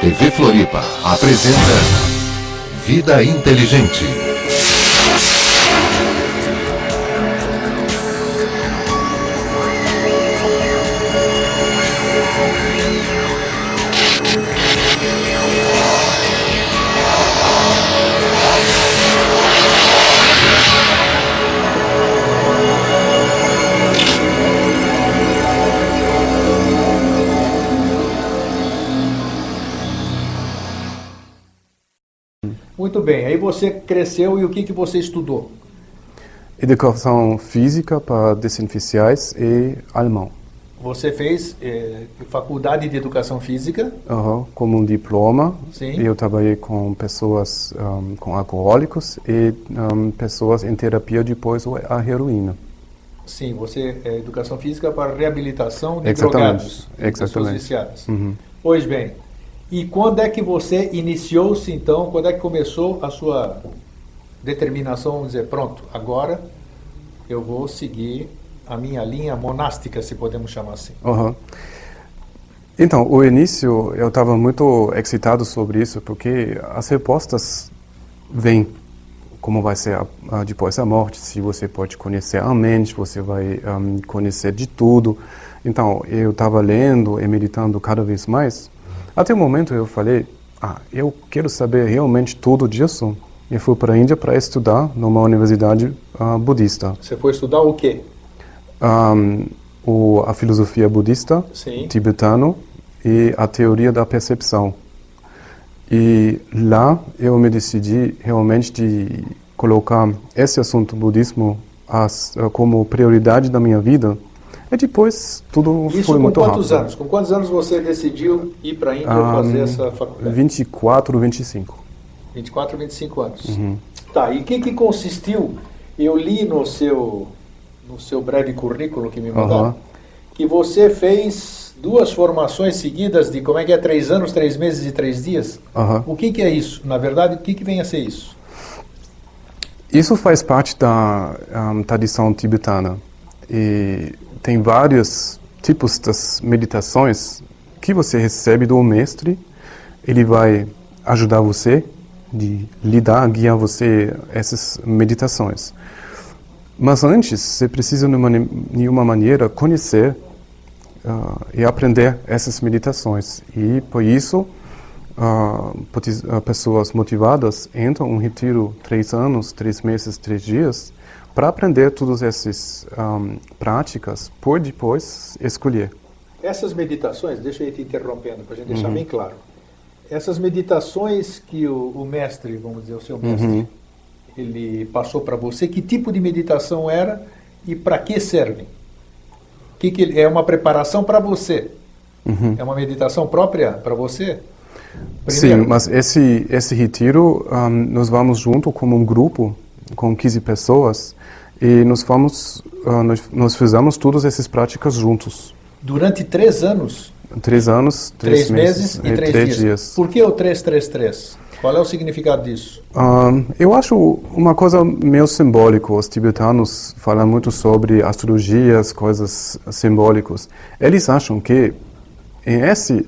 TV Floripa apresenta Vida Inteligente. Muito bem, aí você cresceu e o que, que você estudou? Educação física para deficientes e alemão. Você fez eh, faculdade de educação física, Aham, Como um diploma, Sim. eu trabalhei com pessoas um, com alcoólicos e um, pessoas em terapia depois a heroína. sim, você é educação física para reabilitação de Exatamente, drogados, de pessoas exatamente. viciadas. Uhum. Pois bem, e quando é que você iniciou-se então, quando é que começou a sua determinação, vamos dizer, pronto, agora eu vou seguir a minha linha monástica, se podemos chamar assim. Aham. Então, o início eu estava muito excitado sobre isso porque as respostas vêm como vai ser a, a, depois da morte, se você pode conhecer a mente, você vai um, conhecer de tudo. Então, eu estava lendo e meditando cada vez mais. Até o momento eu falei, ah, eu quero saber realmente tudo disso. E fui para a Índia para estudar numa universidade ah, budista. Você foi estudar o quê? Um, o, a filosofia budista Sim. tibetano e a teoria da percepção. E lá eu me decidi realmente de colocar esse assunto budismo as, como prioridade da minha vida. E depois tudo Isso foi com muito quantos rápido. anos? Com quantos anos você decidiu ir para a Índia Ah, fazer essa faculdade? 24, 25. 24, 25 anos. Uhum. Tá, e o que, que consistiu? Eu li no seu, no seu breve currículo que me mandaram Aham. que você fez duas formações seguidas de como é que é? Três anos, três meses e três dias? Aham. O que, que é isso? Na verdade, o que, que vem a ser isso? Isso faz parte da ahm, tradição tibetana e tem vários tipos das meditações que você recebe do mestre. Ele vai ajudar você de lidar, guiar você essas meditações. Mas antes, você precisa de uma, maneira conhecer ah, e aprender essas meditações. E por isso ah, pessoas motivadas entram um retiro três anos, três meses, três dias para aprender todas essas ahm, práticas por depois escolher. Essas meditações, deixa eu ir te interrompendo para a gente deixar bem claro. Essas meditações que o, o mestre, vamos dizer, o seu mestre, ele passou para você, que tipo de meditação era e para que servem? Que que é uma preparação para você? É uma meditação própria para você? Sim, mas esse esse retiro ahm, nós vamos junto como um grupo com 15 pessoas e nós vamos ah, nós, nós fizemos todas essas práticas juntos. Durante três anos, Três anos, três, três, meses, e três, dias. Por que o 333? Qual é o significado disso? Ahn, eu acho uma coisa meio simbólica. Os tibetanos falam muito sobre astrologias, coisas simbólicas. Eles acham que em esse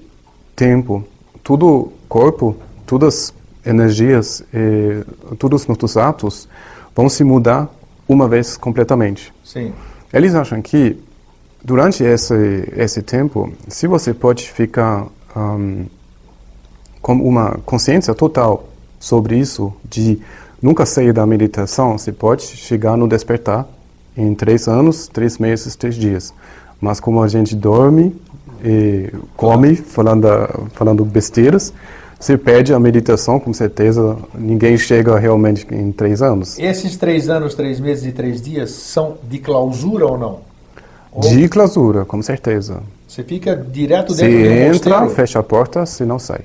tempo, todo corpo, todas as energias, e todos os nossos atos vão se mudar uma vez completamente. Sim. Eles acham que durante esse esse tempo, se você pode ficar ahm, com uma consciência total sobre isso, de nunca sair da meditação, você pode chegar no despertar em três anos, três meses, três dias. Mas como a gente dorme e come falando falando besteiras, você perde a meditação, com certeza ninguém chega realmente em três anos. Esses três anos, três meses e três dias são de clausura ou não? Ou De clausura, com certeza. Você fica direto Se dentro do entra, mosteiro fecha a porta, se não sai.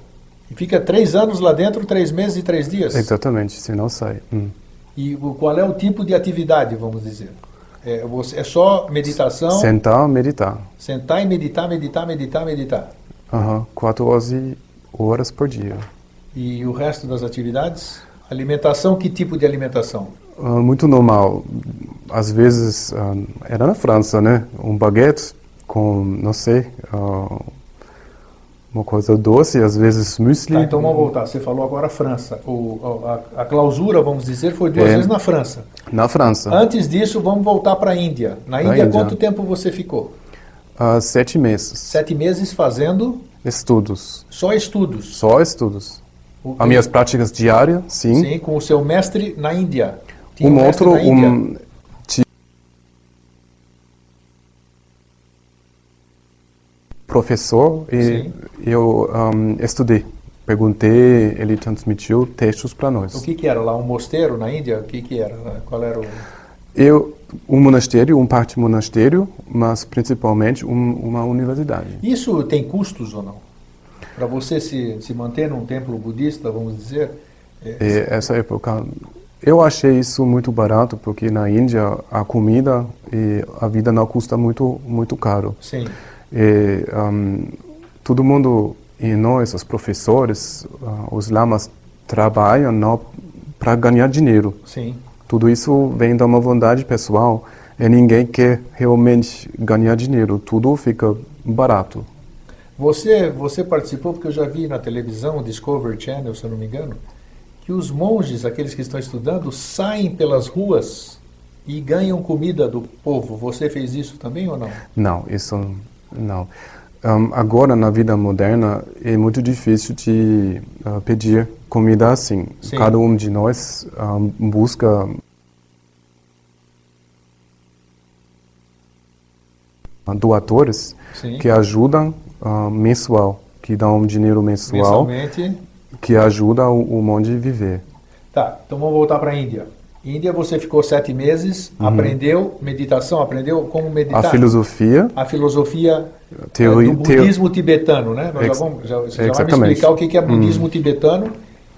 e fica três anos lá dentro, três meses e três dias? Exatamente, se não sai. Hum. E qual é o tipo de atividade, vamos dizer? É, você- é só meditação, Sentar, meditar. sentar e meditar, meditar, meditar, meditar. Aham, 14 horas por dia. E o resto das atividades? Alimentação, que tipo de alimentação? Ah, muito normal. Às vezes, ah, era na França, né? Um baguete com, não sei, ah, uma coisa doce, às vezes muesli. Tá, então vamos voltar. Você falou agora França. O, a, a clausura, vamos dizer, foi duas É. vezes na França. Na França, Antes disso, vamos voltar para a Índia. Na Índia, Índia. quanto tempo você ficou? sete meses. Sete meses fazendo Estudos, só estudos. só estudos. O- As minhas práticas diárias, sim. Sim, com o seu mestre na Índia. Tinha Um mestre outro, um, professor e Sim. eu um, estudei. Perguntei, ele transmitiu textos para nós. O que, que era lá? Um mosteiro na Índia? O que, que era? Qual era o. Eu, um monastério, um parte monastério, mas principalmente um, uma universidade. Isso tem custos ou não? Para você se, se manter num templo budista, vamos dizer. é, E essa época, eu achei isso muito barato porque na Índia a comida e a vida não custa muito muito caro. Sim. E, um, todo mundo e nós, os professores, ah, os lamas trabalham para ganhar dinheiro. Sim. Tudo isso vem de uma vontade pessoal e ninguém quer realmente ganhar dinheiro. Tudo fica barato. Você, você participou, porque eu já vi na televisão, Discovery Channel, se eu não me engano, que os monges, aqueles que estão estudando, saem pelas ruas e ganham comida do povo. Você fez isso também ou não? Não, isso não. Um, agora, na vida moderna, é muito difícil de ah, pedir comida assim. Sim. Cada um de nós ah, busca doadores Sim. que ajudam ah, mensual, que dão dinheiro mensual, Mensalmente. que ajuda o, o mundo a viver. Tá, então vamos voltar para a Índia. Índia, você ficou sete meses, aprendeu meditação, aprendeu como meditar. Uhum. A filosofia, A filosofia eh, teoria, do budismo tibetano, né? Nós já Ex- vamos, já, você já vai me exatamente. Hum. explicar o que que é budismo tibetano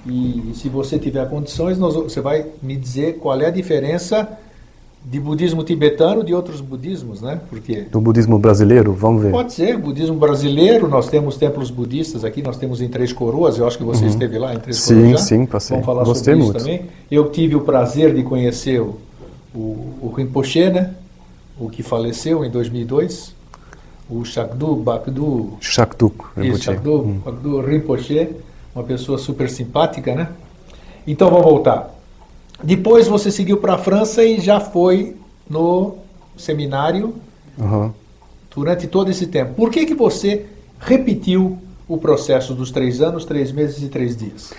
e se você tiver condições, nós- você vai me dizer qual é a diferença de budismo tibetano de outros budismos, né? Porque do budismo brasileiro, vamos ver. pode ser budismo brasileiro, nós temos templos budistas aqui, nós temos em Três Coroas, eu acho que você esteve lá em Três Uhum. Sim, Coroas já. sim, passei. Vamos falar Gostei sobre isso muito. também. Eu tive o prazer de conhecer o, o, o Rinpoche, né? O que faleceu em 2002, o Shakdu Bakdu Shakduk, isso, Rinpoche. Shakdu, Bakdu Rinpoche, uma pessoa super simpática, né? Então vamos voltar. Depois você seguiu para a França e já foi no seminário Aham. durante todo esse tempo. Por que, que você repetiu o processo dos três anos, três meses e três dias?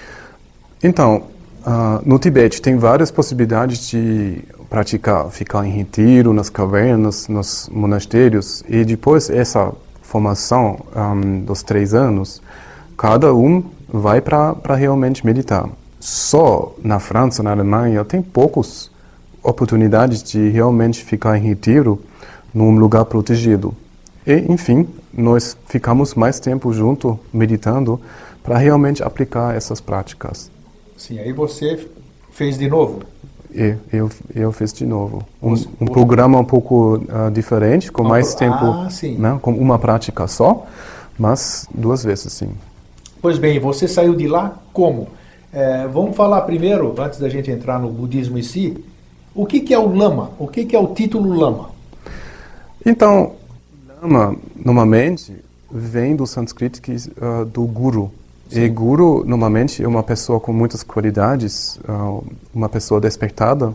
Então, ah, no Tibete tem várias possibilidades de praticar, ficar em retiro, nas cavernas, nos monastérios, e depois essa formação ahm, dos três anos, cada um vai para realmente meditar. Só na França, na Alemanha, tem poucas oportunidades de realmente ficar em retiro num lugar protegido. E, enfim, nós ficamos mais tempo junto meditando para realmente aplicar essas práticas. Sim, aí você fez de novo. E eu, eu fiz de novo. Um, um programa um pouco ah, diferente, com Um mais tempo, Ah, né, com uma prática só, mas duas vezes, sim. Pois bem, você saiu de lá como? É, vamos falar primeiro, antes da gente entrar no budismo em si, o que, que é o lama? O que, que é o título lama? Então, lama, normalmente, vem do sânscrito ah, do guru. E guru, normalmente, é uma pessoa com muitas qualidades, ah, uma pessoa despertada,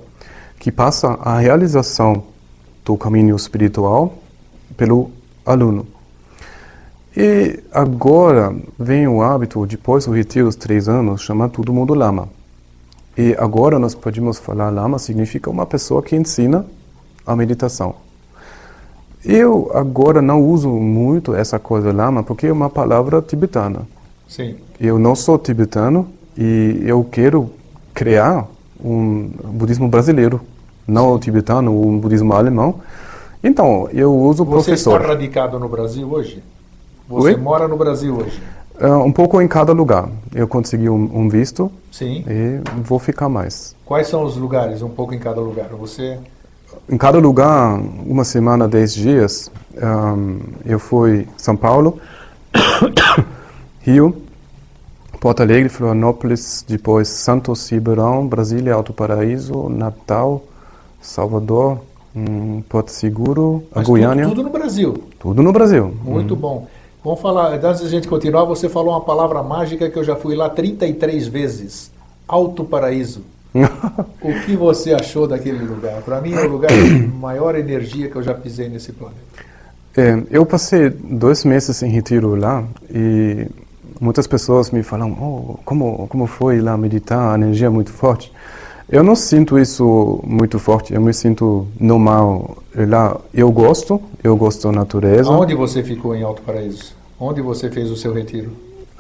que passa a realização do caminho espiritual pelo aluno. E agora vem o hábito, depois do retiro dos três anos, chamar todo mundo lama. E agora nós podemos falar lama significa uma pessoa que ensina a meditação. Eu agora não uso muito essa coisa lama porque é uma palavra tibetana. Sim. Eu não sou tibetano e eu quero criar um budismo brasileiro, não o tibetano, um budismo alemão. Então, eu uso Você professor. está radicado no Brasil hoje? Você Oi? mora no Brasil hoje? Ah, um pouco em cada lugar. Eu consegui um, um visto Sim. e vou ficar mais. Quais são os lugares? Um pouco em cada lugar. Você. Em cada lugar, uma semana, dez dias, ahm, eu fui São Paulo, Rio, Porto Alegre, Florianópolis, depois Santos, Ribeirão, Brasília, Alto Paraíso, Natal, Salvador, hum, Porto Seguro, a Mas Goiânia, Tudo, tudo no Brasil. tudo no Brasil. Muito bom. Vamos falar, antes da gente continuar, você falou uma palavra mágica que eu já fui lá 33 vezes. Alto Paraíso. o que você achou daquele lugar? Para mim é o lugar de maior energia que eu já pisei nesse planeta. É, eu passei dois meses em retiro lá e muitas pessoas me falam, oh, como como foi lá meditar, a energia é muito forte. Eu não sinto isso muito forte, eu me sinto normal lá. Eu gosto, eu gosto da natureza. Onde você ficou em Alto Paraíso? Onde você fez o seu retiro?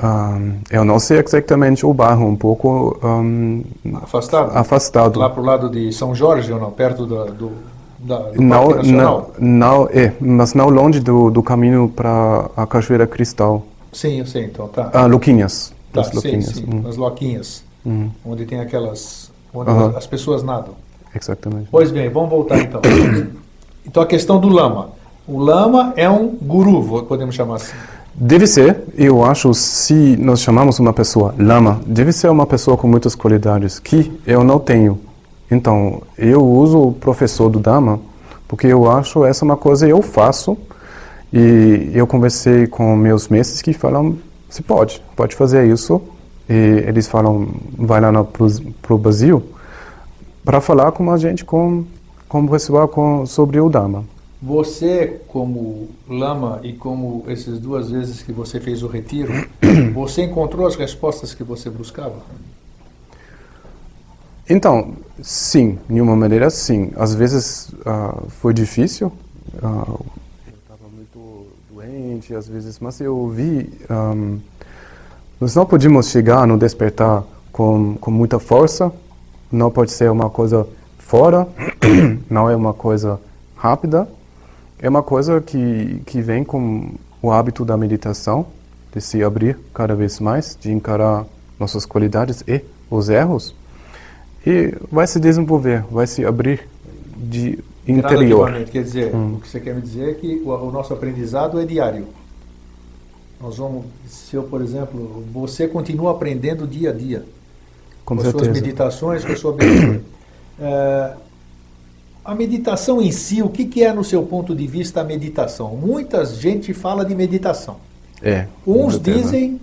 Um, eu não sei exatamente o bairro, um pouco um, afastado. Afastado. Lá para o lado de São Jorge ou não, perto do, do, da, do não? Não, não, é, mas não longe do, do caminho para a Cachoeira Cristal. Sim, eu sei, então tá. Ah, Luquinhas. Tá, As sim, Luquinhas. sim, hum. nas Loquinhas, Hum, onde tem aquelas, onde as pessoas nadam. exatamente. Pois bem, vamos voltar então. Então a questão do lama. O lama é um guru, podemos chamar assim. Deve ser, eu acho, se nós chamamos uma pessoa lama, deve ser uma pessoa com muitas qualidades que eu não tenho. Então, eu uso o professor do Dharma porque eu acho essa uma coisa que eu faço e eu conversei com meus mestres que falam, você pode, pode fazer isso. E eles falam, vai lá para o Brasil para falar com a gente, com, com o pessoal com, sobre o Dharma. Você, como lama e como essas duas vezes que você fez o retiro, você encontrou as respostas que você buscava? Então, sim, de uma maneira sim. Às vezes ah, foi difícil. ah, eu estava muito doente, às vezes, mas eu vi. ahm, nós não podemos chegar no despertar com, com muita força. Não pode ser uma coisa fora, não é uma coisa rápida. É uma coisa que, que vem com o hábito da meditação, de se abrir cada vez mais, de encarar nossas qualidades e os erros e vai se desenvolver, vai se abrir de interior. Quer dizer, Hum. o que você quer me dizer é que o, o nosso aprendizado é diário. Nós vamos, se eu, por exemplo, você continua aprendendo dia a dia, Com com as suas meditações, com a sua. É, a meditação em si, o que, que é no seu ponto de vista a meditação? Muita gente fala de meditação. É. Uns certeza. dizem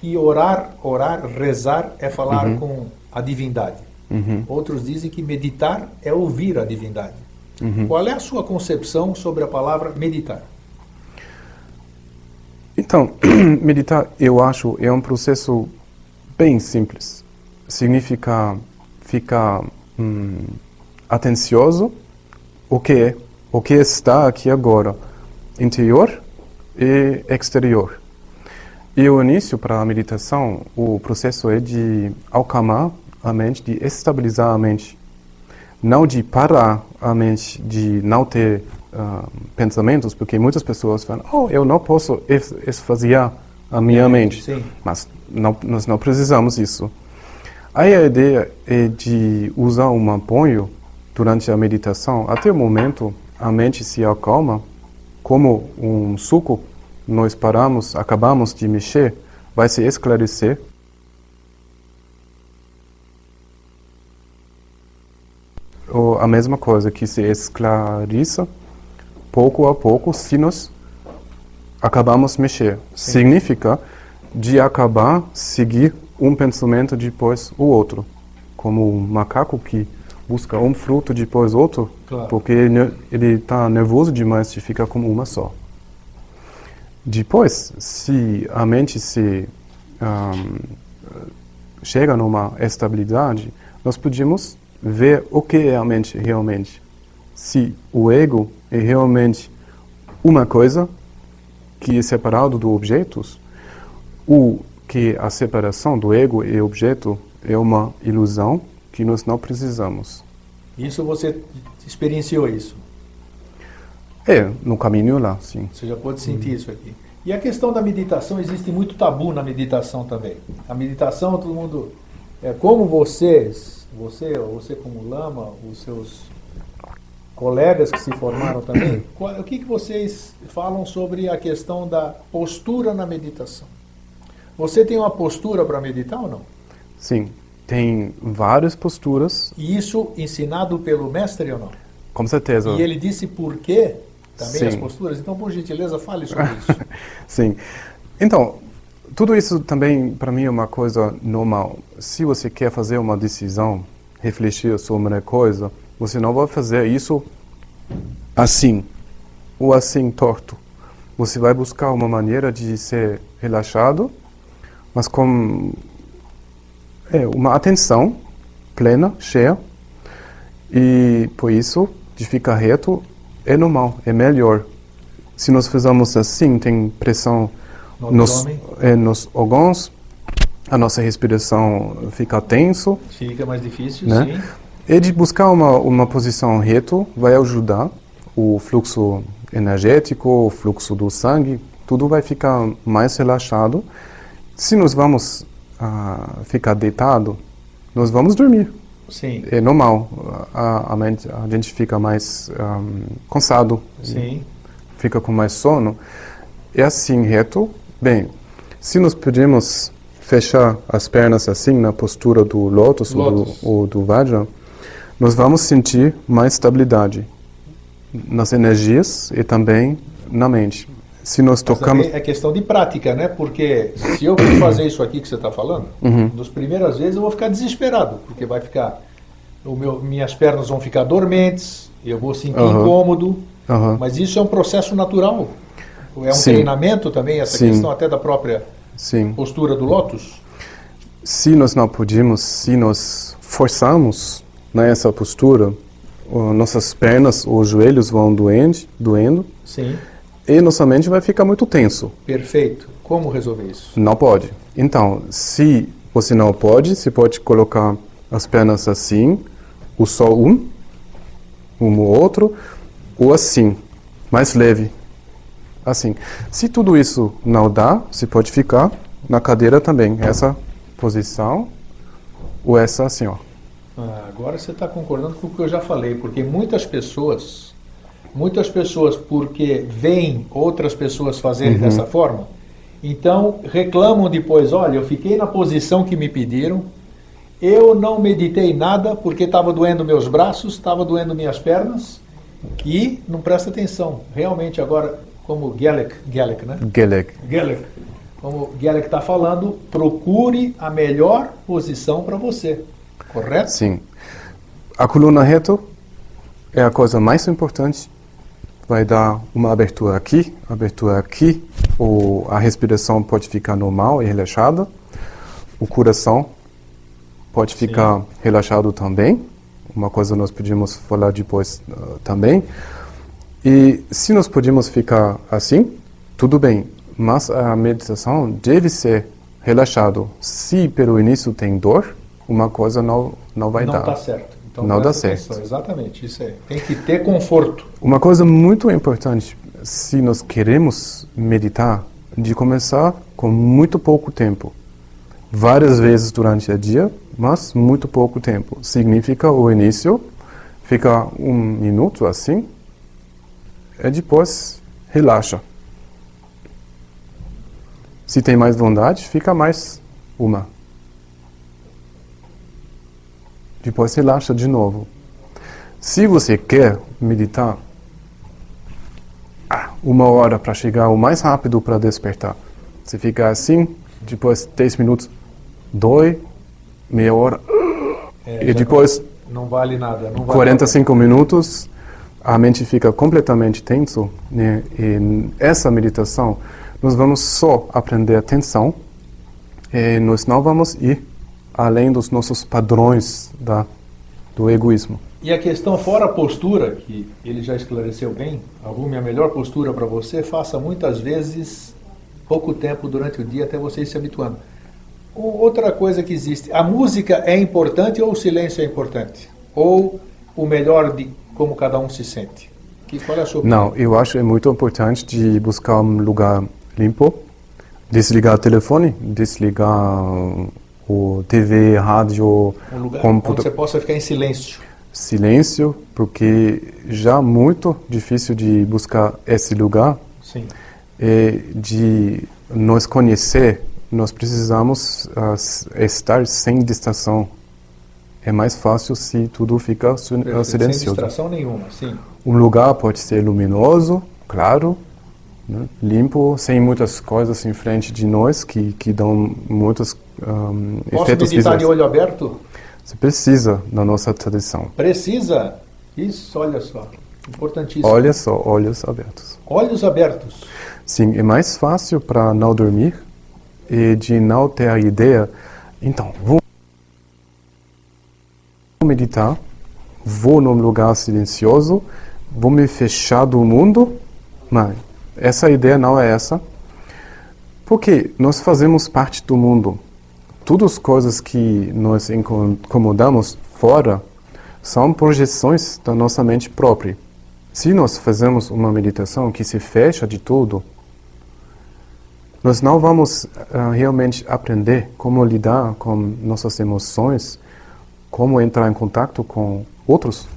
que orar, orar, rezar é falar Uhum. com a divindade. Uhum, Outros dizem que meditar é ouvir a divindade. uhum. Qual é a sua concepção sobre a palavra meditar? Então, meditar, eu acho, é um processo bem simples. Significa ficar hum, atencioso o que é, o que está aqui agora, interior e exterior. E o início para a meditação, o processo é de acalmar a mente, de estabilizar a mente. Não de parar a mente, de não ter ah, pensamentos, porque muitas pessoas falam, oh, eu não posso es- esvaziar a minha mente. Sim. Mas não, nós não precisamos disso. Aí a ideia é de usar um apoio durante a meditação. Até o momento, a mente se acalma, como um suco, nós paramos, acabamos de mexer, vai se esclarecer. Ou a mesma coisa que se esclareça pouco a pouco se nós acabamos mexer. Sim. Significa de acabar seguir um pensamento depois o outro, como um macaco que busca um fruto depois outro, Claro. porque ele está nervoso demais e fica como uma só. Depois, se a mente se ahm, chega numa estabilidade, nós podemos ver o que é a mente realmente. Se o ego é realmente uma coisa que é separado do objetos, ou que a separação do ego e objeto é uma ilusão que nós não precisamos. Isso você experienciou isso. É, no caminho lá, sim. Você já pôde sentir isso aqui. E a questão da meditação, existe muito tabu na meditação também. A meditação, todo mundo. É, como vocês, você, você como lama, os seus colegas que se formaram também, o que, que vocês falam sobre a questão da postura na meditação? Você tem uma postura para meditar ou não? Sim, tem várias posturas, E isso ensinado pelo mestre ou não? com certeza. E ele disse por quê também Sim. as posturas? Então, por gentileza, fale sobre isso. Sim. Então, tudo isso também para mim é uma coisa normal. Se você quer fazer uma decisão, refletir sobre uma coisa, você não vai fazer isso assim ou assim torto. Você vai buscar uma maneira de ser relaxado, mas com é, uma atenção plena, cheia, e por isso de ficar reto é normal, é melhor. Se nós fizermos assim, tem pressão No nos, é, nos órgãos, a nossa respiração fica tenso, Fica mais difícil, Né? sim. E de buscar uma, uma posição reto vai ajudar o fluxo energético, o fluxo do sangue, tudo vai ficar mais relaxado. Se nós vamos ah, ficar deitado, nós vamos dormir. Sim, É normal. A, a, mente, a gente fica mais ahm, cansado, sim. fica com mais sono. É assim reto. Bem, se nós podemos fechar as pernas assim na postura do lótus ou do, ou do vajra, nós vamos sentir mais estabilidade nas energias e também na mente. Se nós tocamos, é questão de prática, né? Porque se eu for fazer isso aqui que você está falando, Uhum. nas primeiras vezes eu vou ficar desesperado, porque vai ficar, o meu, minhas pernas vão ficar dormentes, eu vou sentir Aham. incômodo, Aham. mas isso é um processo natural. É um Sim. treinamento também, essa Sim. questão até da própria sim. postura do lótus. Se nós não podemos, se nós forçamos nessa postura, ó, nossas pernas ou joelhos vão doendo, doendo Sim, e nossa mente vai ficar muito tenso. perfeito. Como resolver isso? Não pode. Então, se você não pode, você pode colocar as pernas assim, o só um, um ou outro, ou assim, mais leve. Assim. Se tudo isso não dá, você pode ficar na cadeira também. Essa posição, ou essa assim, ó. Ah, agora você está concordando com o que eu já falei, porque muitas pessoas, muitas pessoas, porque veem outras pessoas fazerem dessa forma, então reclamam depois: olha, eu fiquei na posição que me pediram, eu não meditei nada porque estava doendo meus braços, estava doendo minhas pernas e não presta atenção. Realmente, agora, como Gelec, Gelec né? Geleg. Gelec, como Gelec está falando, procure a melhor posição para você, correto? Sim. A coluna reta é a coisa mais importante. Vai dar uma abertura aqui, abertura aqui, ou a respiração pode ficar normal e relaxada. O coração pode ficar relaxado também. Uma coisa nós podemos falar depois ah, também. E se nós podemos ficar assim, tudo bem. Mas a meditação deve ser relaxado. Se pelo início tem dor, uma coisa não não vai não dar. está certo. Então Não dá certo. atenção, Exatamente, isso aí. Tem que ter conforto. Uma coisa muito importante, se nós queremos meditar, de começar com muito pouco tempo. Várias vezes durante o dia, mas muito pouco tempo. Significa o início, fica um minuto assim, e depois relaxa. Se tem mais vontade, fica mais uma. Depois relaxa de novo. Se você quer meditar, uma hora para chegar o mais rápido para despertar. Você fica assim, depois 10 minutos, dói, meia hora, É, e depois não, vale nada. Não vale 45 minutos, a mente fica completamente tenso. Né? E essa meditação, nós vamos só aprender atenção e nós não vamos ir além dos nossos padrões da, do egoísmo. E a questão fora a postura, que ele já esclareceu bem, arrume a melhor postura para você, faça muitas vezes pouco tempo durante o dia até você ir se habituando. Outra coisa que existe, a música é importante ou o silêncio é importante? Ou o melhor de como cada um se sente? Que, qual é a sua opinião? Não, eu acho é muito importante de buscar um lugar limpo, desligar o telefone, desligar o TV, rádio, Um lugar onde computador. você possa ficar em silêncio. silêncio, porque já muito difícil de buscar esse lugar Sim. de nos conhecer, nós precisamos s- estar sem distração. É mais fácil se tudo fica Perfeito. Sem silencioso. distração nenhuma, sim. Um lugar pode ser luminoso, claro, né? limpo, sem muitas coisas em frente de nós que, que dão muitos um, Posso efeitos meditar visuais. de olho aberto? Você precisa na nossa tradição. Precisa? Isso, olha só. Importantíssimo. Olha só, olhos abertos. Olhos abertos. Sim, é mais fácil para não dormir e de não ter a ideia. Então, vou meditar, vou num lugar silencioso, vou me fechar do mundo. Não, essa ideia não é essa. Porque nós fazemos parte do mundo. Todas as coisas que nós incomodamos fora são projeções da nossa mente própria. Se nós fazemos uma meditação que se fecha de tudo, nós não vamos uh, realmente aprender como lidar com nossas emoções, como entrar em contato com outros,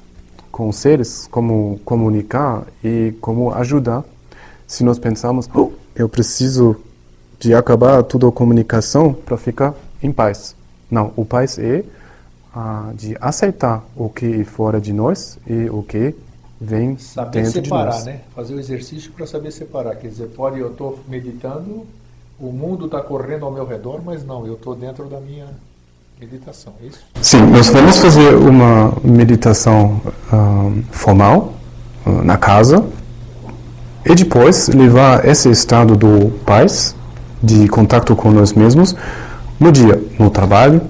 com seres, como comunicar e como ajudar. Se nós pensamos, oh, eu preciso de acabar toda a comunicação para ficar em paz. Não, o paz é uh, de aceitar o que é fora de nós e o que vem saber dentro separar, de nós. né? Fazer o exercício para saber separar. Quer dizer, pode eu estou meditando, o mundo está correndo ao meu redor, mas não, eu estou dentro da minha meditação. É isso? Sim, nós vamos fazer uma meditação ah, formal ah, na casa e depois levar esse estado do paz, de contato com nós mesmos, no dia, no trabalho,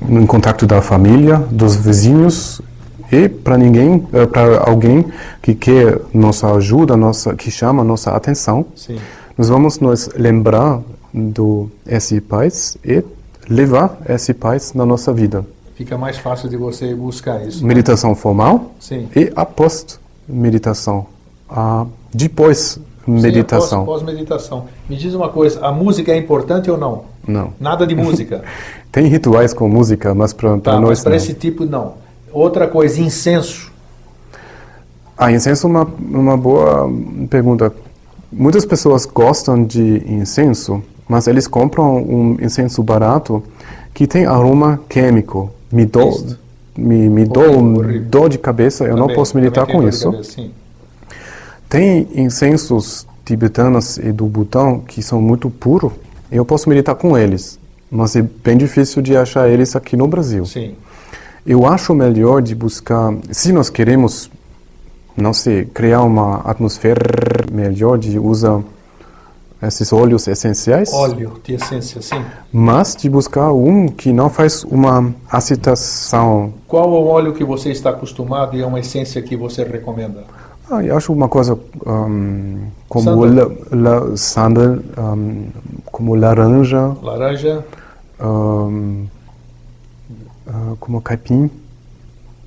no contato da família, dos vizinhos e para ninguém, eh, para alguém que quer nossa ajuda, nossa, que chama nossa atenção, Sim. nós vamos nos lembrar do esse paz e levar esse paz na nossa vida. Fica mais fácil de você buscar isso. né? Meditação formal Sim. e após meditação, ah, depois meditação. Sim, pós-meditação. Me diz uma coisa, a música é importante ou não? Não. Nada de música. Tem rituais com música, mas para tá, nós mas para não. esse tipo não. Outra coisa, incenso. Ah, incenso é uma, uma boa pergunta. Muitas pessoas gostam de incenso, mas eles compram um incenso barato que tem aroma químico. Me dou, me, me dou dor de cabeça, eu não Também- posso meditar também com isso. cabeça. Tem incensos tibetanos e do Butão que são muito puros. Eu posso meditar com eles, mas é bem difícil de achar eles aqui no Brasil. Sim. Eu acho melhor de buscar, se nós queremos, não sei, criar uma atmosfera melhor de usar esses óleos essenciais, Óleo de essência, sim. mas de buscar um que não faz uma aceitação. Qual é o óleo que você está acostumado e é uma essência que você recomenda? Ah, eu acho uma coisa hum, como Sândalo. la, la, sândalo, hum, como laranja, Laranja, hum, ah, como caipim.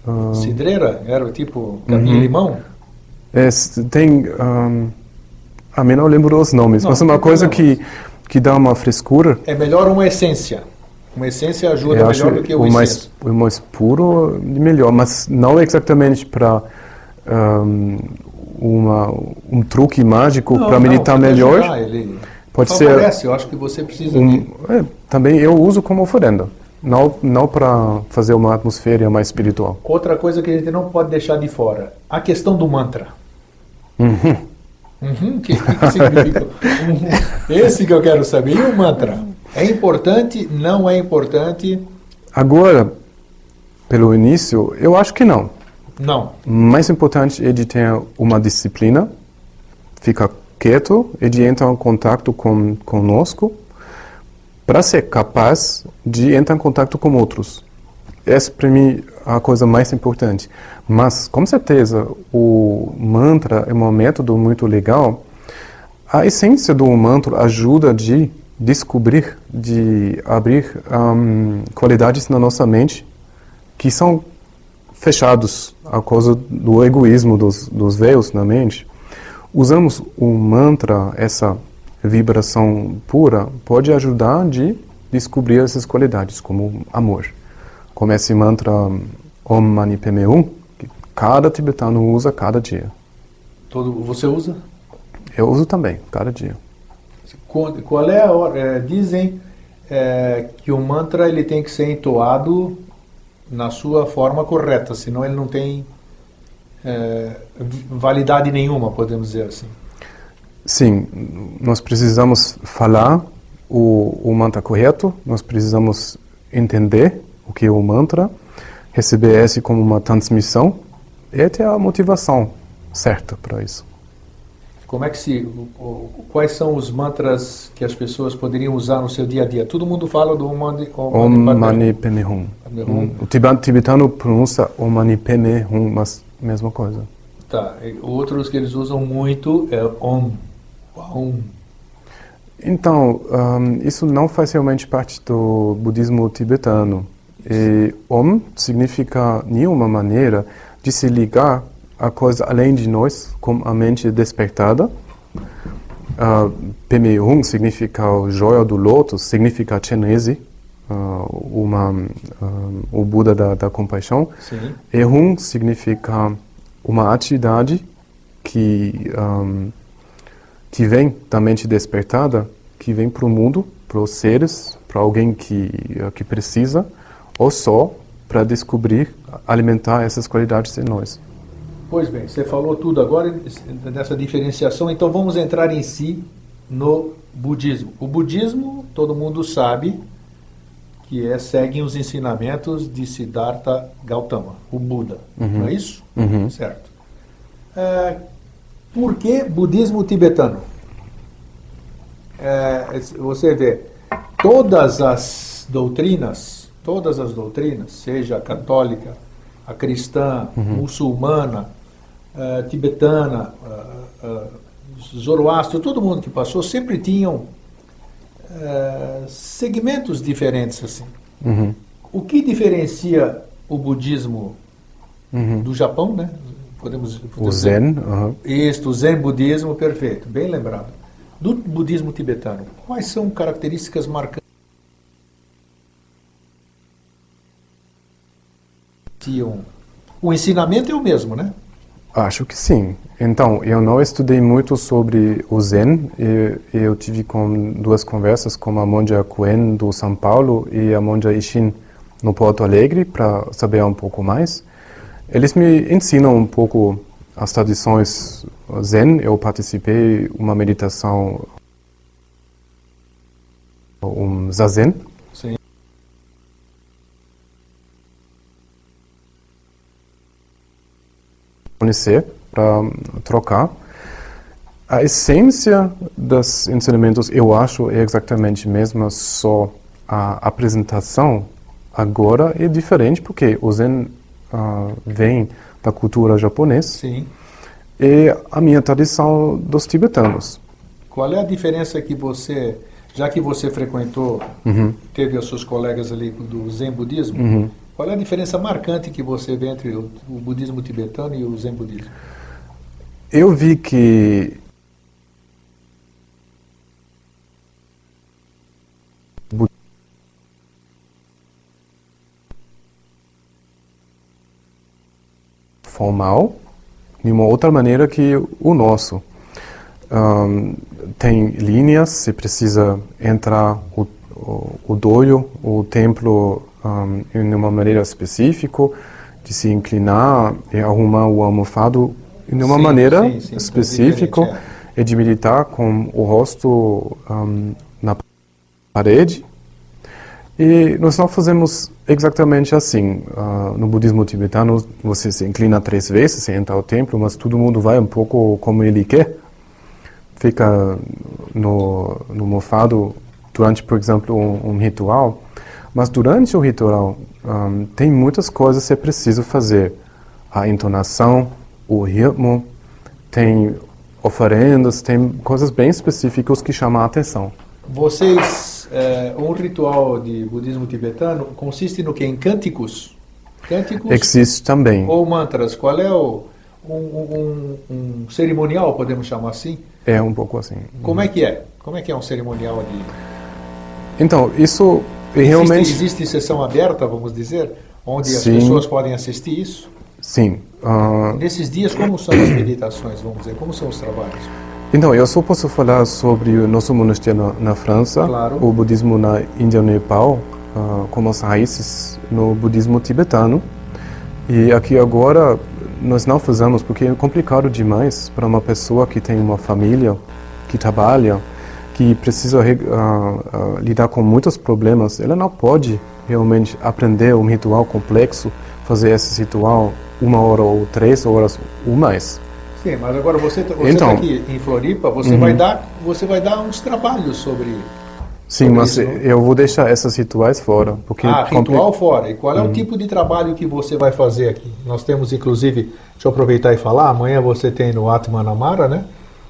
hum, cidreira, era tipo capim Uhum. limão? É, tem. Um, a mim não lembro os nomes, Não, mas é uma coisa que, que dá uma frescura. É melhor uma essência. Uma essência ajuda eu melhor do que o, o mais, incenso. o mais puro melhor, mas não exatamente para um, uma, um truque mágico para meditar melhor. ajudar, ele Pode ser eu acho que você precisa Um, de... é, também eu uso como oferenda, não, não para fazer uma atmosfera mais espiritual. Outra coisa que a gente não pode deixar de fora, a questão do mantra. Uhum. Uhum, que, que que significa? Uhum. Esse que eu quero saber. E o mantra? É importante? Não é importante? Agora, pelo início, eu acho que não. Não. mais importante é de ter uma disciplina, ficar quieto e de entrar em contato com conosco para ser capaz de entrar em contato com outros. Essa para mim é a coisa mais importante. Mas com certeza o mantra é um método muito legal. A essência do mantra ajuda de descobrir, de abrir hum, qualidades na nossa mente que são fechados a causa do egoísmo dos, dos véus na mente. Usamos o mantra, essa vibração pura, pode ajudar de descobrir essas qualidades, como amor. Como esse mantra Om Mani Padme Hum, que cada tibetano usa cada dia. Todo, você usa? Eu uso também, cada dia. Qual é a hora? é, dizem é, que o mantra ele tem que ser entoado na sua forma correta, senão ele não tem é, validade nenhuma, podemos dizer assim. Sim, nós precisamos falar o, o mantra correto, nós precisamos entender o que é o mantra, receber esse como uma transmissão, e ter a motivação certa para isso. Como é que se, quais são os mantras que as pessoas poderiam usar no seu dia a dia? Todo mundo fala do Om Mani, Om Mani Padme Hum. O tibetano pronuncia Om Mani Padme Hum, mas mesma coisa. Tá. Outros que eles usam muito é Om. Om. Então, um, isso não faz realmente parte do budismo tibetano. E Om significa nenhuma maneira de se ligar a coisa além de nós, com a mente despertada. Uh, Peme Hum significa o joia do lotus, significa Chenese, uh, uma, uh, o Buda da, da compaixão. Sim. E Hum significa uma atividade que, um, que vem da mente despertada, que vem para o mundo, para os seres, para alguém que, que precisa, ou só para descobrir, alimentar essas qualidades em nós. Pois bem, você falou tudo agora nessa diferenciação, então vamos entrar em si no budismo. O budismo, todo mundo sabe que é seguem os ensinamentos de Siddhartha Gautama, o Buda, Uhum. não é isso? Uhum. Certo. É, por que budismo tibetano? É, você vê, todas as doutrinas, todas as doutrinas, seja a católica, a cristã, muçulmana, eh, tibetana, uh, Zoroastro, todo mundo que passou sempre tinham segmentos diferentes assim. Uhum. O que diferencia o budismo Uhum. do Japão, né? Podemos, O podemos dizer- Zen, aham. Isto, o Zen budismo, perfeito, bem lembrado. Do budismo tibetano, quais são características marcantes? O ensinamento é o mesmo, né? Acho que sim. Então, eu não estudei muito sobre o Zen. E, eu tive com duas conversas com a monja Kuen do São Paulo e a monja Ishin no Porto Alegre para saber um pouco mais. Eles me ensinam um pouco as tradições Zen. Eu participei uma meditação um zazen Conhecer, para trocar. A essência dos ensinamentos, eu acho, é exatamente a mesma, só a apresentação agora é diferente, porque o Zen ah, vem da cultura japonesa Sim. e a minha tradição dos tibetanos. Qual é a diferença que você, já que você frequentou, teve os seus colegas ali do Zen budismo, Uhum. Qual é a diferença marcante que você vê entre o, o budismo tibetano e o Zen budismo? Eu vi que formal de uma outra maneira que o nosso. Ahn, tem linhas, se precisa entrar o, o, o doyo, o templo, ahn, em uma maneira específica, de se inclinar e arrumar o almofado de uma Sim, maneira sim, sim, específica diferente, e de meditar com o rosto ahn, na parede. E nós não fazemos exatamente assim. Ah, no budismo tibetano, você se inclina três vezes, você entra ao templo, mas todo mundo vai um pouco como ele quer. Fica no, no mofado durante, por exemplo, um, um ritual. Mas durante o ritual, ahm, tem muitas coisas que é preciso fazer. A entonação, o ritmo, tem oferendas, tem coisas bem específicas que chamam a atenção. Vocês, é, um ritual de budismo tibetano consiste no que? Em cânticos? Cânticos Existe também. ou mantras? Qual é o, um, um- um cerimonial, podemos chamar assim? É um pouco assim. Como é que é? Como é que é um cerimonial de... Então, isso é realmente. Existe, existe sessão aberta, vamos dizer, onde as Sim. pessoas podem assistir isso? Sim. ah, Nesses dias, como são as meditações, vamos dizer? Como são os trabalhos? então, eu só posso falar sobre o nosso monastério na, na França, Claro. o budismo na Índia e no Nepal, ah, como as raízes no budismo tibetano. E aqui agora, nós não fazemos porque é complicado demais para uma pessoa que tem uma família, que trabalha, que precisa uh, uh, lidar com muitos problemas. Ela não pode realmente aprender um ritual complexo, fazer esse ritual uma hora ou três horas ou mais. Sim, mas agora você está então, tá aqui em Floripa, você uhum. vai dar você vai dar uns trabalhos sobre Sim, mas isso, eu vou deixar esses rituais fora. Porque ah, ritual fora. E qual é uhum. o tipo de trabalho que você vai fazer aqui? Nós temos, inclusive, deixa eu aproveitar e falar, amanhã você tem no Atmanamara, né?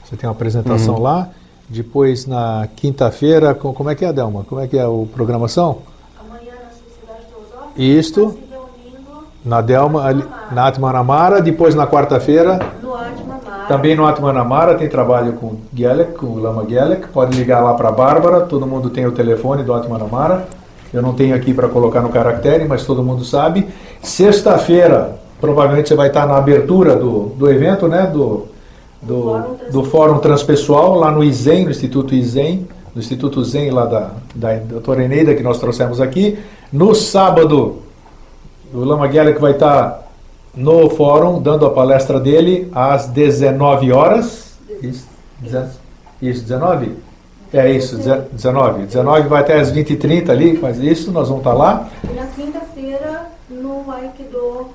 Você tem uma apresentação uhum. lá. Depois, na quinta-feira, como é que é, Adelma? Como é que é a programação? Amanhã na Sociedade Teosófica. Isto. Na Delma, na Atmanamara. Depois, na quarta-feira. No também no Atmanamara tem trabalho com Gelek, com o Lama Gelek. Pode ligar lá para a Bárbara, todo mundo tem o telefone do Atmanamara. Eu não tenho aqui para colocar no caractere, mas todo mundo sabe. Sexta-feira, provavelmente você vai estar na abertura do, do evento, né? Do, do, do Fórum Transpessoal, lá no ISEM, no Instituto ISEM, no Instituto Zen lá da, da doutora Eneida, que nós trouxemos aqui. No sábado, o Lama Gelek vai estar no fórum, dando a palestra dele às 19 horas. Isso, isso 19? É isso, 19. 19 vai até às 20h30 ali, faz isso, nós vamos estar lá. E na quinta-feira no Aikido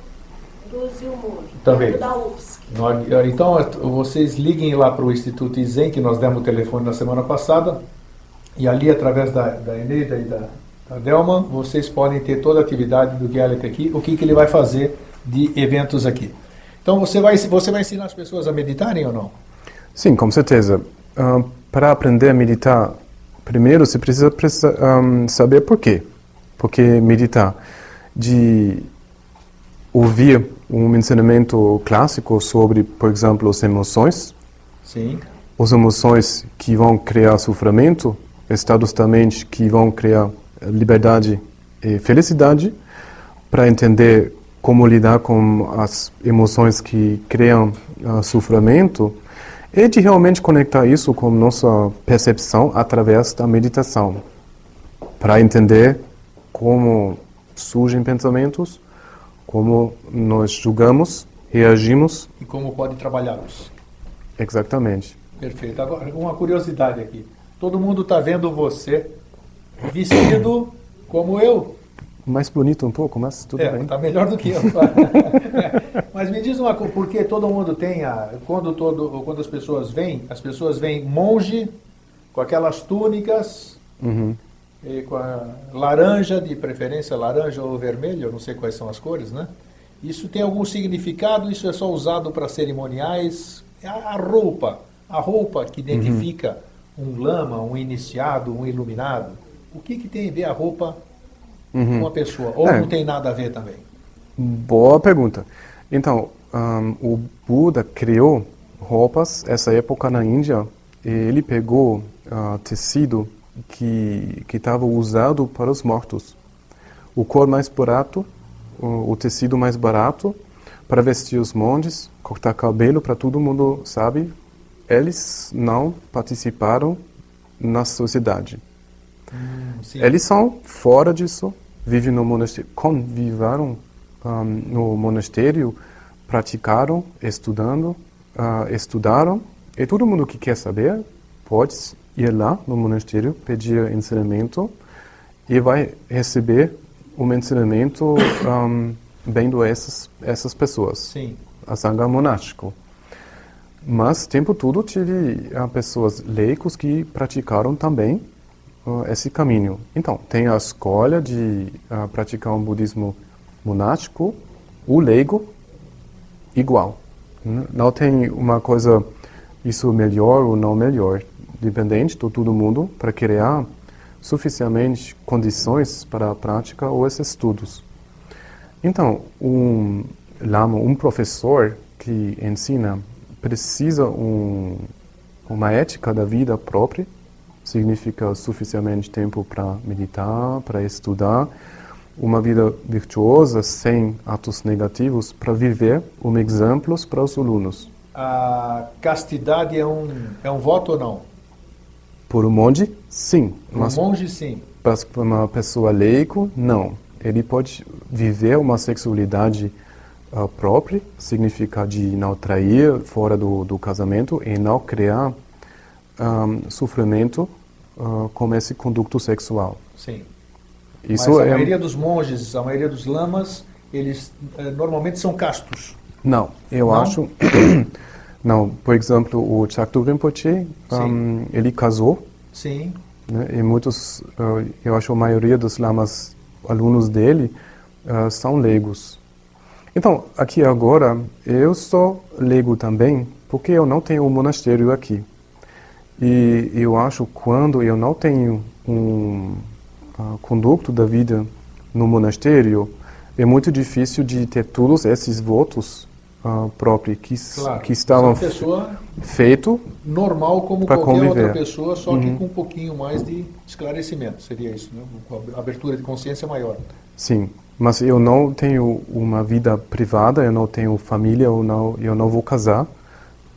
do Zilmur, Também. da UFSC. Então, vocês liguem lá para o Instituto Izen, que nós demos o telefone na semana passada, e ali, através da, da Eneida e da, da Delma, vocês podem ter toda a atividade do Gelec aqui, o que, que ele vai fazer de eventos aqui. Então você vai, você vai ensinar as pessoas a meditarem ou não? Sim, com certeza. Uh, para aprender a meditar, primeiro você precisa, precisa um, saber por quê. Porque meditar, de ouvir um ensinamento clássico sobre, por exemplo, as emoções. Sim. As emoções que vão criar sofrimento, estados da mente que vão criar liberdade e felicidade, para entender como lidar com as emoções que criam uh, sofrimento, é de realmente conectar isso com nossa percepção através da meditação, para entender como surgem pensamentos, como nós julgamos, reagimos e como pode trabalhá-los. Exatamente. Perfeito. Agora, uma curiosidade aqui. Todo mundo está vendo você vestido como eu, mais bonito um pouco, mas tudo é, bem. Está melhor do que eu. mas me diz uma coisa, porque todo mundo tem a, quando todo, quando as pessoas vêm, as pessoas vêm monge com aquelas túnicas uhum. Com a laranja, de preferência laranja ou vermelho, eu não sei quais são as cores, né? Isso tem algum significado? Isso é só usado para cerimoniais? A, a roupa, a roupa que identifica uhum. um lama, um iniciado, um iluminado. O que, que tem a ver a roupa uhum. uma pessoa? Ou é. não tem nada a ver também? Boa pergunta. Então, um, o Buda criou roupas essa época na Índia e ele pegou uh, tecido que que estava usado para os mortos. O cor mais barato, o, o tecido mais barato para vestir os monges, cortar cabelo para todo mundo sabe. Eles não participaram na sociedade. Hum, Eles são fora disso vivem no monastério, conviveram um, no monastério, praticaram, estudando, uh, estudaram, e todo mundo que quer saber pode ir lá no monastério, pedir ensinamento e vai receber um ensinamento um, vendo essas, essas pessoas. Sim. A sangha monástico. Mas, tempo todo, tive uh, pessoas leigos que praticaram também esse caminho. Então, tem a escolha de uh, praticar um budismo monástico, o leigo, igual. Não tem uma coisa, isso melhor ou não melhor, dependente de todo mundo para criar suficientemente condições para a prática ou esses estudos. Então, um lama, um professor que ensina, precisa um, uma ética da vida própria, significa suficientemente tempo para meditar, para estudar, uma vida virtuosa sem atos negativos para viver um exemplo para os alunos. A castidade é um é um voto ou não? Por um monge, sim. Por um monge, sim. Para uma pessoa leigo, não. Ele pode viver uma sexualidade uh, própria, significa de não trair fora do, do casamento e não criar um, sofrimento uh, com esse conduto sexual. Sim. Isso Mas a é maioria dos monges, a maioria dos lamas, eles eh, normalmente são castos. não, eu Não? acho não. Por exemplo, o Chaktu Rinpoche, um, ele casou Sim. né, e muitos, uh, eu acho a maioria dos lamas alunos dele uh, são leigos. Então, aqui agora, eu sou leigo também, porque eu não tenho um monastério aqui. E eu acho quando eu não tenho um uh, conduto da vida no monastério, é muito difícil de ter todos esses votos uh, próprios que, Claro. que estavam é pessoa feitos. normal como qualquer outra conviver. pessoa, só que Uhum. com um pouquinho mais de esclarecimento. Seria isso, né? Com a abertura de consciência maior. Sim, mas eu não tenho uma vida privada, eu não tenho família, eu não, eu não vou casar.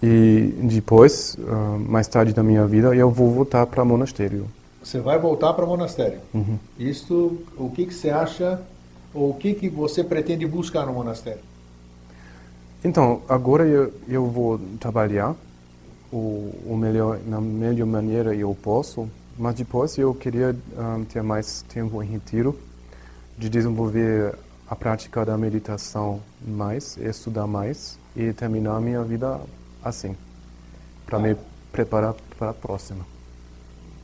E depois, ah, mais tarde da minha vida, eu vou voltar para o monastério. Você vai voltar para o monastério. Uhum. Isto, o que, que você acha, ou o que, que você pretende buscar no monastério? Então, agora eu, eu vou trabalhar o, o melhor, na melhor maneira eu posso, mas depois eu queria ah, ter mais tempo em retiro, de desenvolver a prática da meditação mais, estudar mais e terminar minha vida assim, para me preparar para a próxima.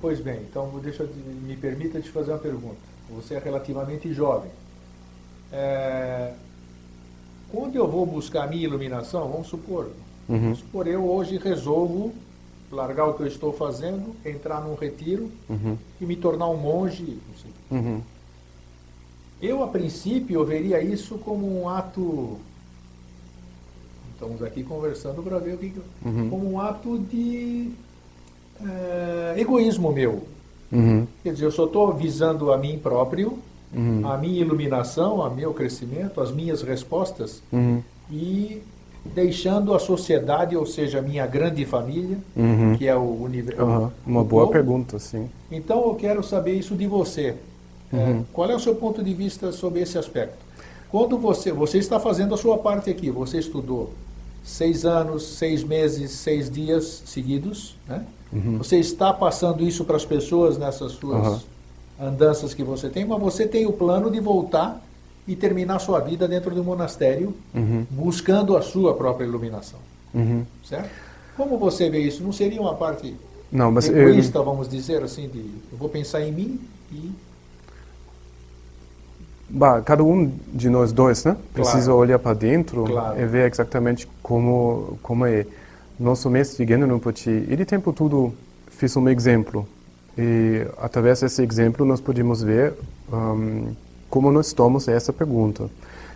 Pois bem, então deixa, me permita te fazer uma pergunta. Você é relativamente jovem. É, quando eu vou buscar a minha iluminação, vamos supor, Uhum. vamos supor, eu hoje resolvo largar o que eu estou fazendo, entrar num retiro Uhum. e me tornar um monge. Uhum. Eu, a princípio, eu veria isso como um ato. Estamos aqui conversando para ver o que. que- Uhum. Como um ato de eh, egoísmo meu. Uhum. Quer dizer, eu só estou visando a mim próprio, Uhum. a minha iluminação, a meu crescimento, as minhas respostas Uhum. e deixando a sociedade, ou seja, a minha grande família, Uhum. que é o universo. Aham. Uma boa pergunta, sim. Então eu quero saber isso de você. É, Uhum. qual é o seu ponto de vista sobre esse aspecto? Quando você, você está fazendo a sua parte aqui, você estudou seis anos, seis meses, seis dias seguidos, né? Uhum. Você está passando isso para as pessoas nessas suas. Andanças que você tem, mas você tem o plano de voltar e terminar sua vida dentro de um monastério, Uhum. buscando a sua própria iluminação, Uhum. certo? Como você vê isso? Não seria uma parte Não, mas eu, egoísta, vamos dizer assim, de eu vou pensar em mim e Bah, cada um de nós dois, né? Precisa Claro. olhar para dentro Claro. e ver exatamente como como é. Nosso mestre Rinpoche, ele tempo todo fez um exemplo e através desse exemplo nós podemos ver hum, como nós tomamos essa pergunta.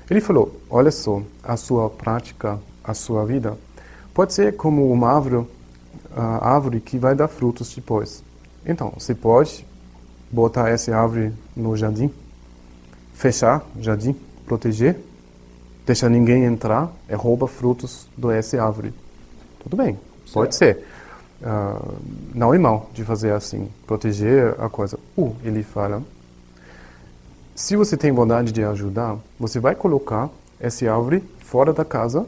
Ele falou: olha só, a sua prática, a sua vida pode ser como uma árvore, árvore que vai dar frutos depois. Então, você pode botar essa árvore no jardim fechar o jardim, proteger, deixar ninguém entrar e rouba frutos do essa árvore. Tudo bem, pode ser. Ah, não é mal de fazer assim, proteger a coisa. Uh, ele fala, se você tem vontade de ajudar, você vai colocar essa árvore fora da casa,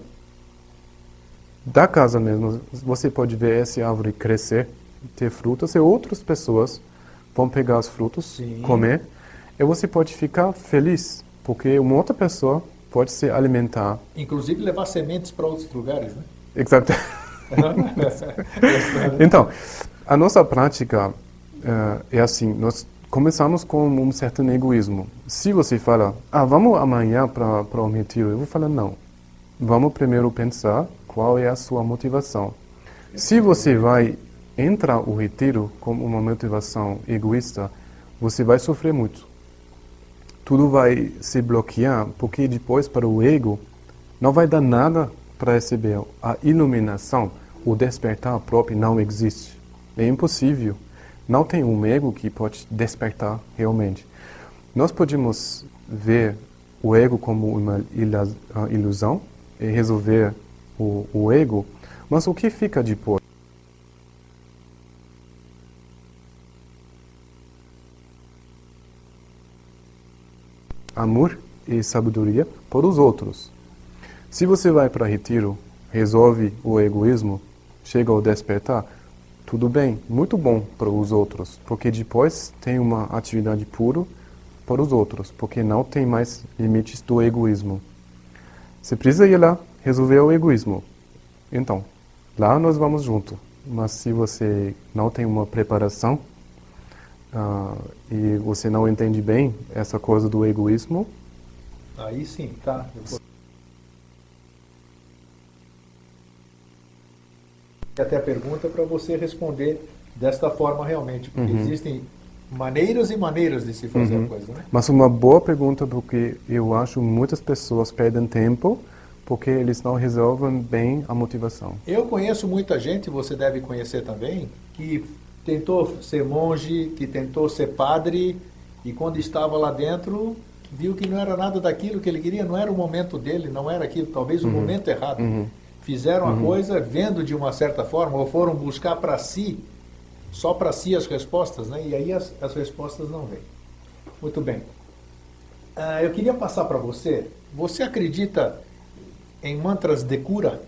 da casa mesmo. Você pode ver essa árvore crescer, ter frutas e outras pessoas vão pegar os frutos, Sim. comer, e você pode ficar feliz, porque uma outra pessoa pode se alimentar. inclusive levar sementes para outros lugares, né? Exato. Então, a nossa prática eh, é assim, nós começamos com um certo egoísmo. Se você fala, ah, vamos amanhã para o retiro, eu vou falar, não. Vamos primeiro pensar qual é a sua motivação. Se você vai entrar o retiro com uma motivação egoísta, você vai sofrer muito. Tudo vai se bloquear, porque depois para o ego não vai dar nada para receber. A iluminação, o despertar próprio não existe. É impossível. Não tem um ego que pode despertar realmente. Nós podemos ver o ego como uma ilusão e resolver o, o ego, mas o que fica depois? Amor e sabedoria para os outros. Se você vai para retiro, resolve o egoísmo, chega ao despertar, tudo bem, muito bom para os outros, porque depois tem uma atividade pura para os outros, porque não tem mais limites do egoísmo. Você precisa ir lá resolver o egoísmo. Então, lá nós vamos junto. Mas se você não tem uma preparação uh, e você não entende bem essa coisa do egoísmo, aí sim, tá. Até a pergunta para você responder desta forma realmente, porque uhum. existem maneiras e maneiras de se fazer uhum. a coisa, né? Mas uma boa pergunta porque eu acho muitas pessoas perdem tempo porque eles não resolvem bem a motivação. Eu conheço muita gente, você deve conhecer também, que tentou ser monge, que tentou ser padre e quando estava lá dentro viu que não era nada daquilo que ele queria, não era o momento dele, não era aquilo, talvez o uhum. momento errado. Uhum. Fizeram uhum. a coisa vendo de uma certa forma ou foram buscar para si só para si as respostas, né? E aí as, as respostas não vêm. Muito bem. Uh, eu queria passar para você. Você acredita em mantras de cura?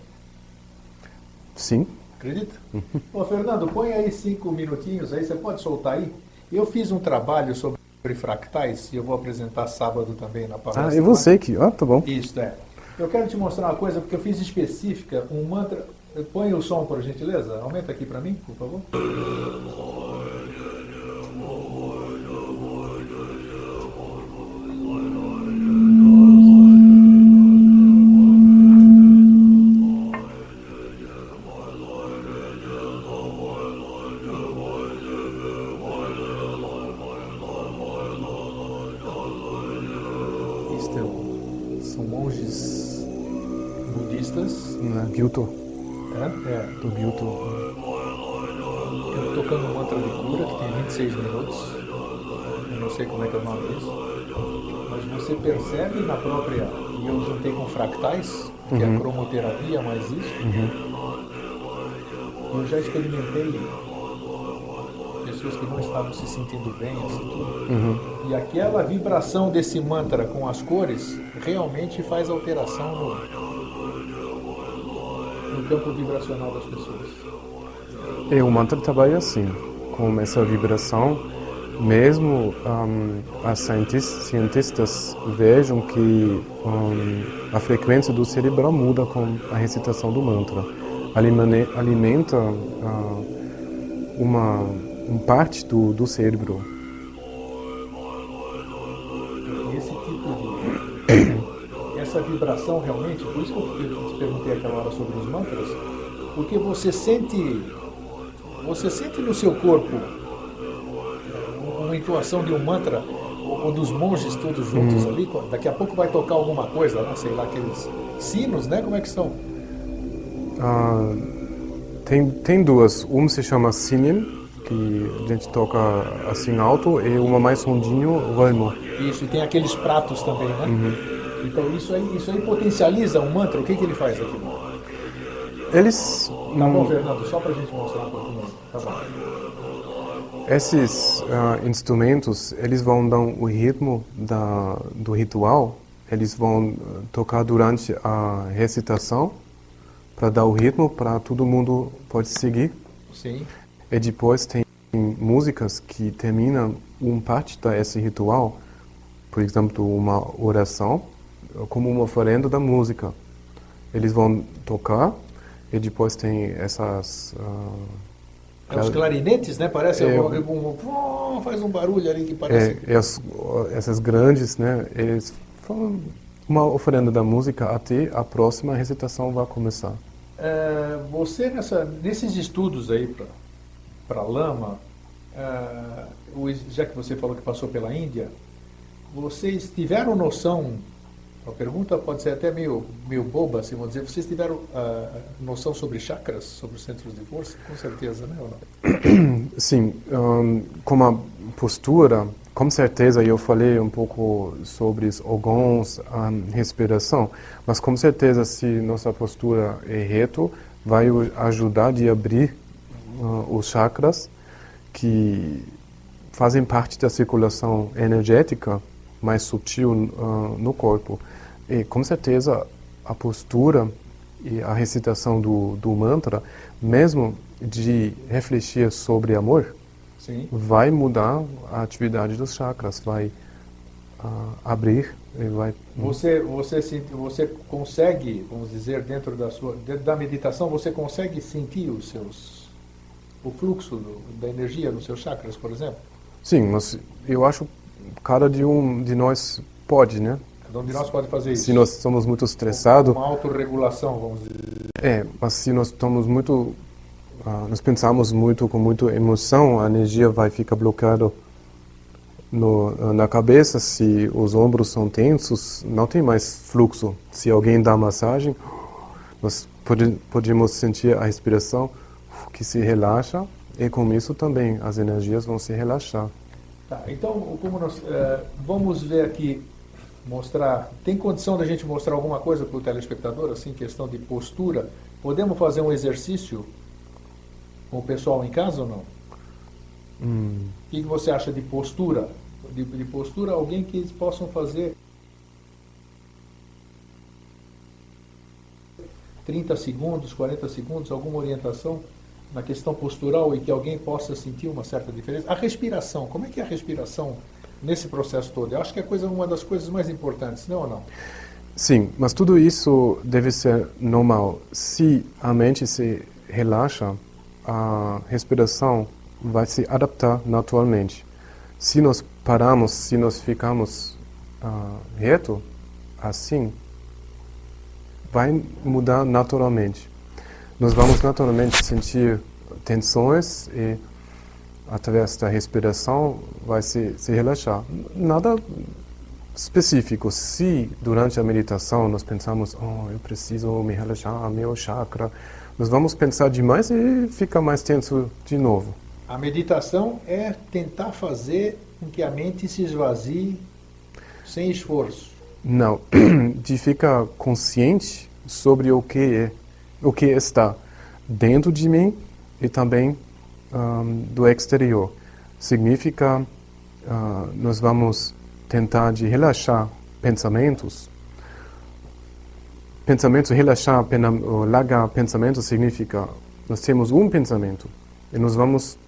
Sim. Acredita? Uhum. Ô, Fernando, põe aí cinco minutinhos aí, você pode soltar aí? Eu fiz um trabalho sobre fractais e eu vou apresentar sábado também na palestra. Ah, eu vou sei que. Ah, tá bom. Isso, é. Eu quero te mostrar uma coisa, porque eu fiz específica um mantra. Põe o som, por gentileza. Aumenta aqui para mim, por favor. Eu experimentei pessoas que não estavam se sentindo bem, assim tudo. Uhum. E aquela vibração desse mantra com as cores realmente faz alteração no, no campo vibracional das pessoas. E o mantra trabalha assim, com essa vibração. Mesmo um, as cientistas vejam que um, a frequência do cerebro muda com a recitação do mantra. Alimenta uh, uma um parte do, do cérebro. Esse tipo de. essa vibração realmente, por isso que eu te perguntei aquela hora sobre os mantras, porque você sente. Você sente no seu corpo uma intuação de um mantra, ou dos monges todos juntos hum. ali, daqui a pouco vai tocar alguma coisa, né? sei lá, aqueles sinos, né? Como é que são? Ah, tem, tem duas. Um se chama Sinin, que a gente toca assim alto e uma mais sondinho, ramo. Isso, e tem aqueles pratos também, né? Uhum. Então isso aí, isso aí potencializa o mantra, o que, que ele faz aqui? Eles... Tá bom, Fernando, só para a gente mostrar um pouquinho. Tá bom. Esses uh, instrumentos, eles vão dar o ritmo da, do ritual, eles vão tocar durante a recitação, para dar o ritmo para todo mundo pode seguir. Sim. E depois tem músicas que terminam um parte desse ritual, por exemplo, uma oração, como uma oferenda da música. Eles vão tocar e depois tem essas... Uh, é os clarinetes, né? Parece é, um, faz um barulho ali que parece... É, as, essas grandes, né? Eles falam uma oferenda da música até a próxima recitação vai começar. É, você, nessa, nesses estudos aí para lama, uh, já que você falou que passou pela Índia, vocês tiveram noção, a pergunta pode ser até meio, meio boba, assim, vou dizer, vocês tiveram uh, noção sobre chakras, sobre os centros de força? Com certeza, né? Sim, um, com a postura, com certeza eu falei um pouco sobre os órgãos, a respiração, mas com certeza se nossa postura é reto, vai ajudar de abrir uh, os chakras que fazem parte da circulação energética mais sutil uh, no corpo. E com certeza a postura e a recitação do, do mantra, mesmo de refletir sobre amor, Sim. vai mudar a atividade dos chakras, vai ah, abrir e vai. Você, você, sente- você consegue, vamos dizer, dentro da sua, dentro da meditação, você consegue sentir os seus, o fluxo do- da energia nos seus chakras, por exemplo? Sim, mas eu acho que cada de um de nós pode, né? Cada um de nós pode fazer isso. Se nós somos muito estressados, Uma autorregulação, vamos dizer. é, mas se nós estamos muito, ah, nós pensamos muito com muita emoção, a energia vai ficar bloqueada no, na cabeça. Se os ombros são tensos, não tem mais fluxo. Se alguém dá massagem, nós pode, podemos sentir a respiração que se relaxa e com isso também as energias vão se relaxar. Tá, então, como nós, eh, vamos ver aqui, mostrar, tem condição da gente mostrar alguma coisa para o telespectador, assim, questão de postura? Podemos fazer um exercício com o pessoal em casa ou não? Hum, O que, que você acha de postura? De, de postura, alguém que eles possam fazer 30 segundos, 40 segundos, alguma orientação na questão postural e que alguém possa sentir uma certa diferença? A respiração, como é que é a respiração nesse processo todo? Eu acho que é coisa, uma das coisas mais importantes, não ou não? Sim, mas tudo isso deve ser normal. Se a mente se relaxa, a respiração vai se adaptar naturalmente. Se nós paramos, se nós ficamos ah, reto, assim, vai mudar naturalmente. Nós vamos naturalmente sentir tensões e através da respiração vai se, se relaxar. Nada específico. Se durante a meditação nós pensamos, oh, eu preciso me relaxar, meu chakra, nós vamos pensar demais e fica mais tenso de novo. A meditação é tentar fazer com que a mente se esvazie sem esforço. Não, de ficar consciente sobre o que é, o que está dentro de mim e também ahm, do exterior. Significa ah, nós vamos tentar de relaxar pensamentos. Pensamentos, relaxar, largar pensamento significa nós temos um pensamento e nós vamos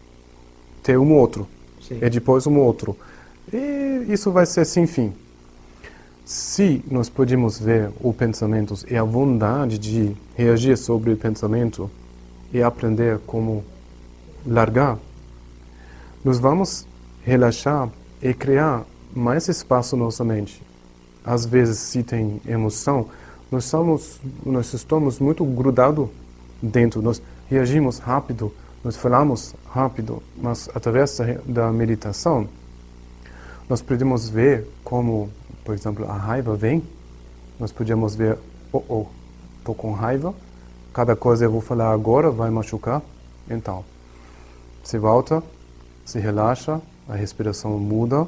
ter um outro Sim. e depois um outro. E isso vai ser sem fim. Se nós podemos ver os pensamentos e a vontade de reagir sobre o pensamento e aprender como largar, nós vamos relaxar e criar mais espaço na nossa mente. Às vezes, se tem emoção, nós somos, nós estamos muito grudados dentro, nós reagimos rápido, nós falamos rápido, mas através da, meditação, nós podemos ver como, por exemplo, a raiva vem, nós podemos ver, oh, oh, estou com raiva, cada coisa eu vou falar agora vai machucar, então, se volta, se relaxa, a respiração muda,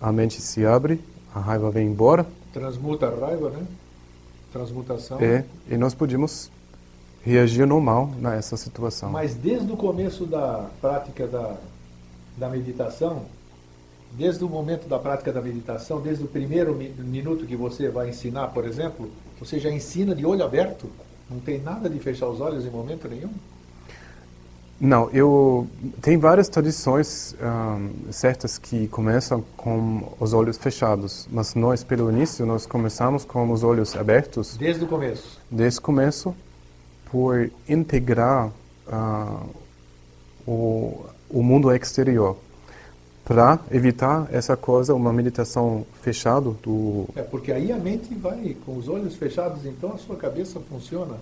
a mente se abre, a raiva vem embora, Transmuta a raiva, né? Transmutação. e, e nós podemos reagir normal nessa situação. Mas desde o começo da prática da, da meditação, desde o momento da prática da meditação, desde o primeiro mi- minuto que você vai ensinar, por exemplo, você já ensina de olho aberto? Não tem nada de fechar os olhos em momento nenhum? Não, eu tem várias tradições ahm, certas que começam com os olhos fechados, mas nós pelo início nós começamos com os olhos abertos Desde o começo. desde o começo por integrar ah, o, o mundo exterior para evitar essa coisa uma meditação fechada do É porque aí a mente vai com os olhos fechados, então a sua cabeça funciona.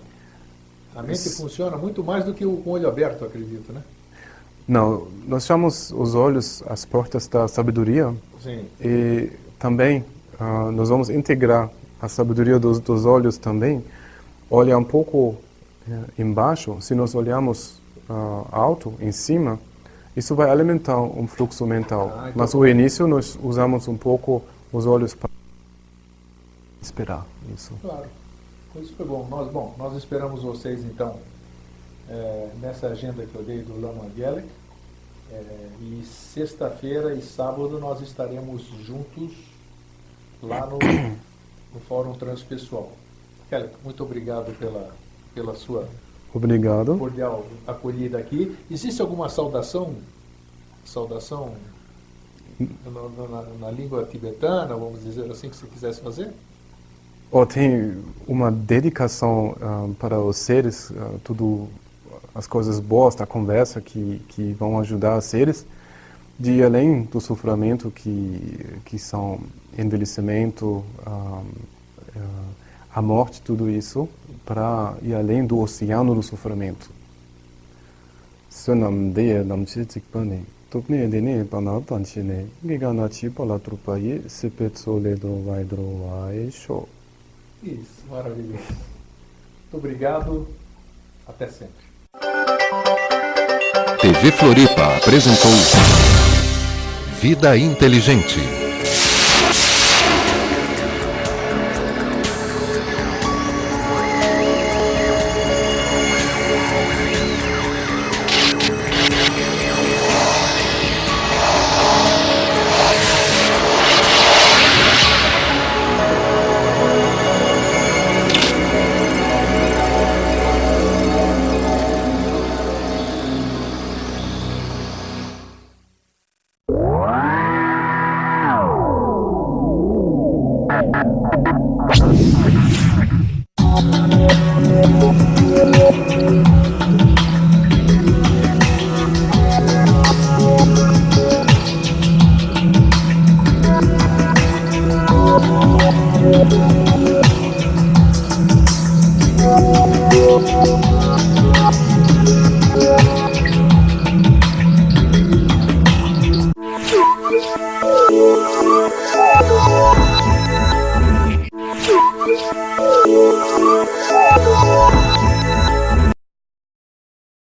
A mente Isso. funciona muito mais do que o com o olho aberto, acredito, né? não nós chamamos os olhos as portas da sabedoria Sim. E também ah, nós vamos integrar a sabedoria dos, dos olhos também, olhar um pouco eh, embaixo. Se nós olharmos ah, alto, em cima, isso vai alimentar um fluxo mental. Ah, então Mas o início nós usamos um pouco os olhos para esperar isso. Claro. Isso foi bom. Nós, bom, nós esperamos vocês, então, eh, nessa agenda que eu dei do Lama Gelik. Eh, e sexta-feira e sábado nós estaremos juntos lá no, no Fórum Transpessoal. Kelly, muito obrigado pela, pela sua Obrigado. cordial acolhida aqui. Existe alguma saudação, saudação na, na- na língua tibetana, vamos dizer assim, que você quisesse fazer? Ou tem uma dedicação ah, para os seres, ah, tudo as coisas boas da conversa que que vão ajudar os seres de além do sofrimento que que são envelhecimento, ah, a morte, tudo isso, para ir além do oceano do sofrimento. Sunam. Isso, maravilhoso. Muito obrigado. Até sempre. TV Floripa apresentou Vida Inteligente.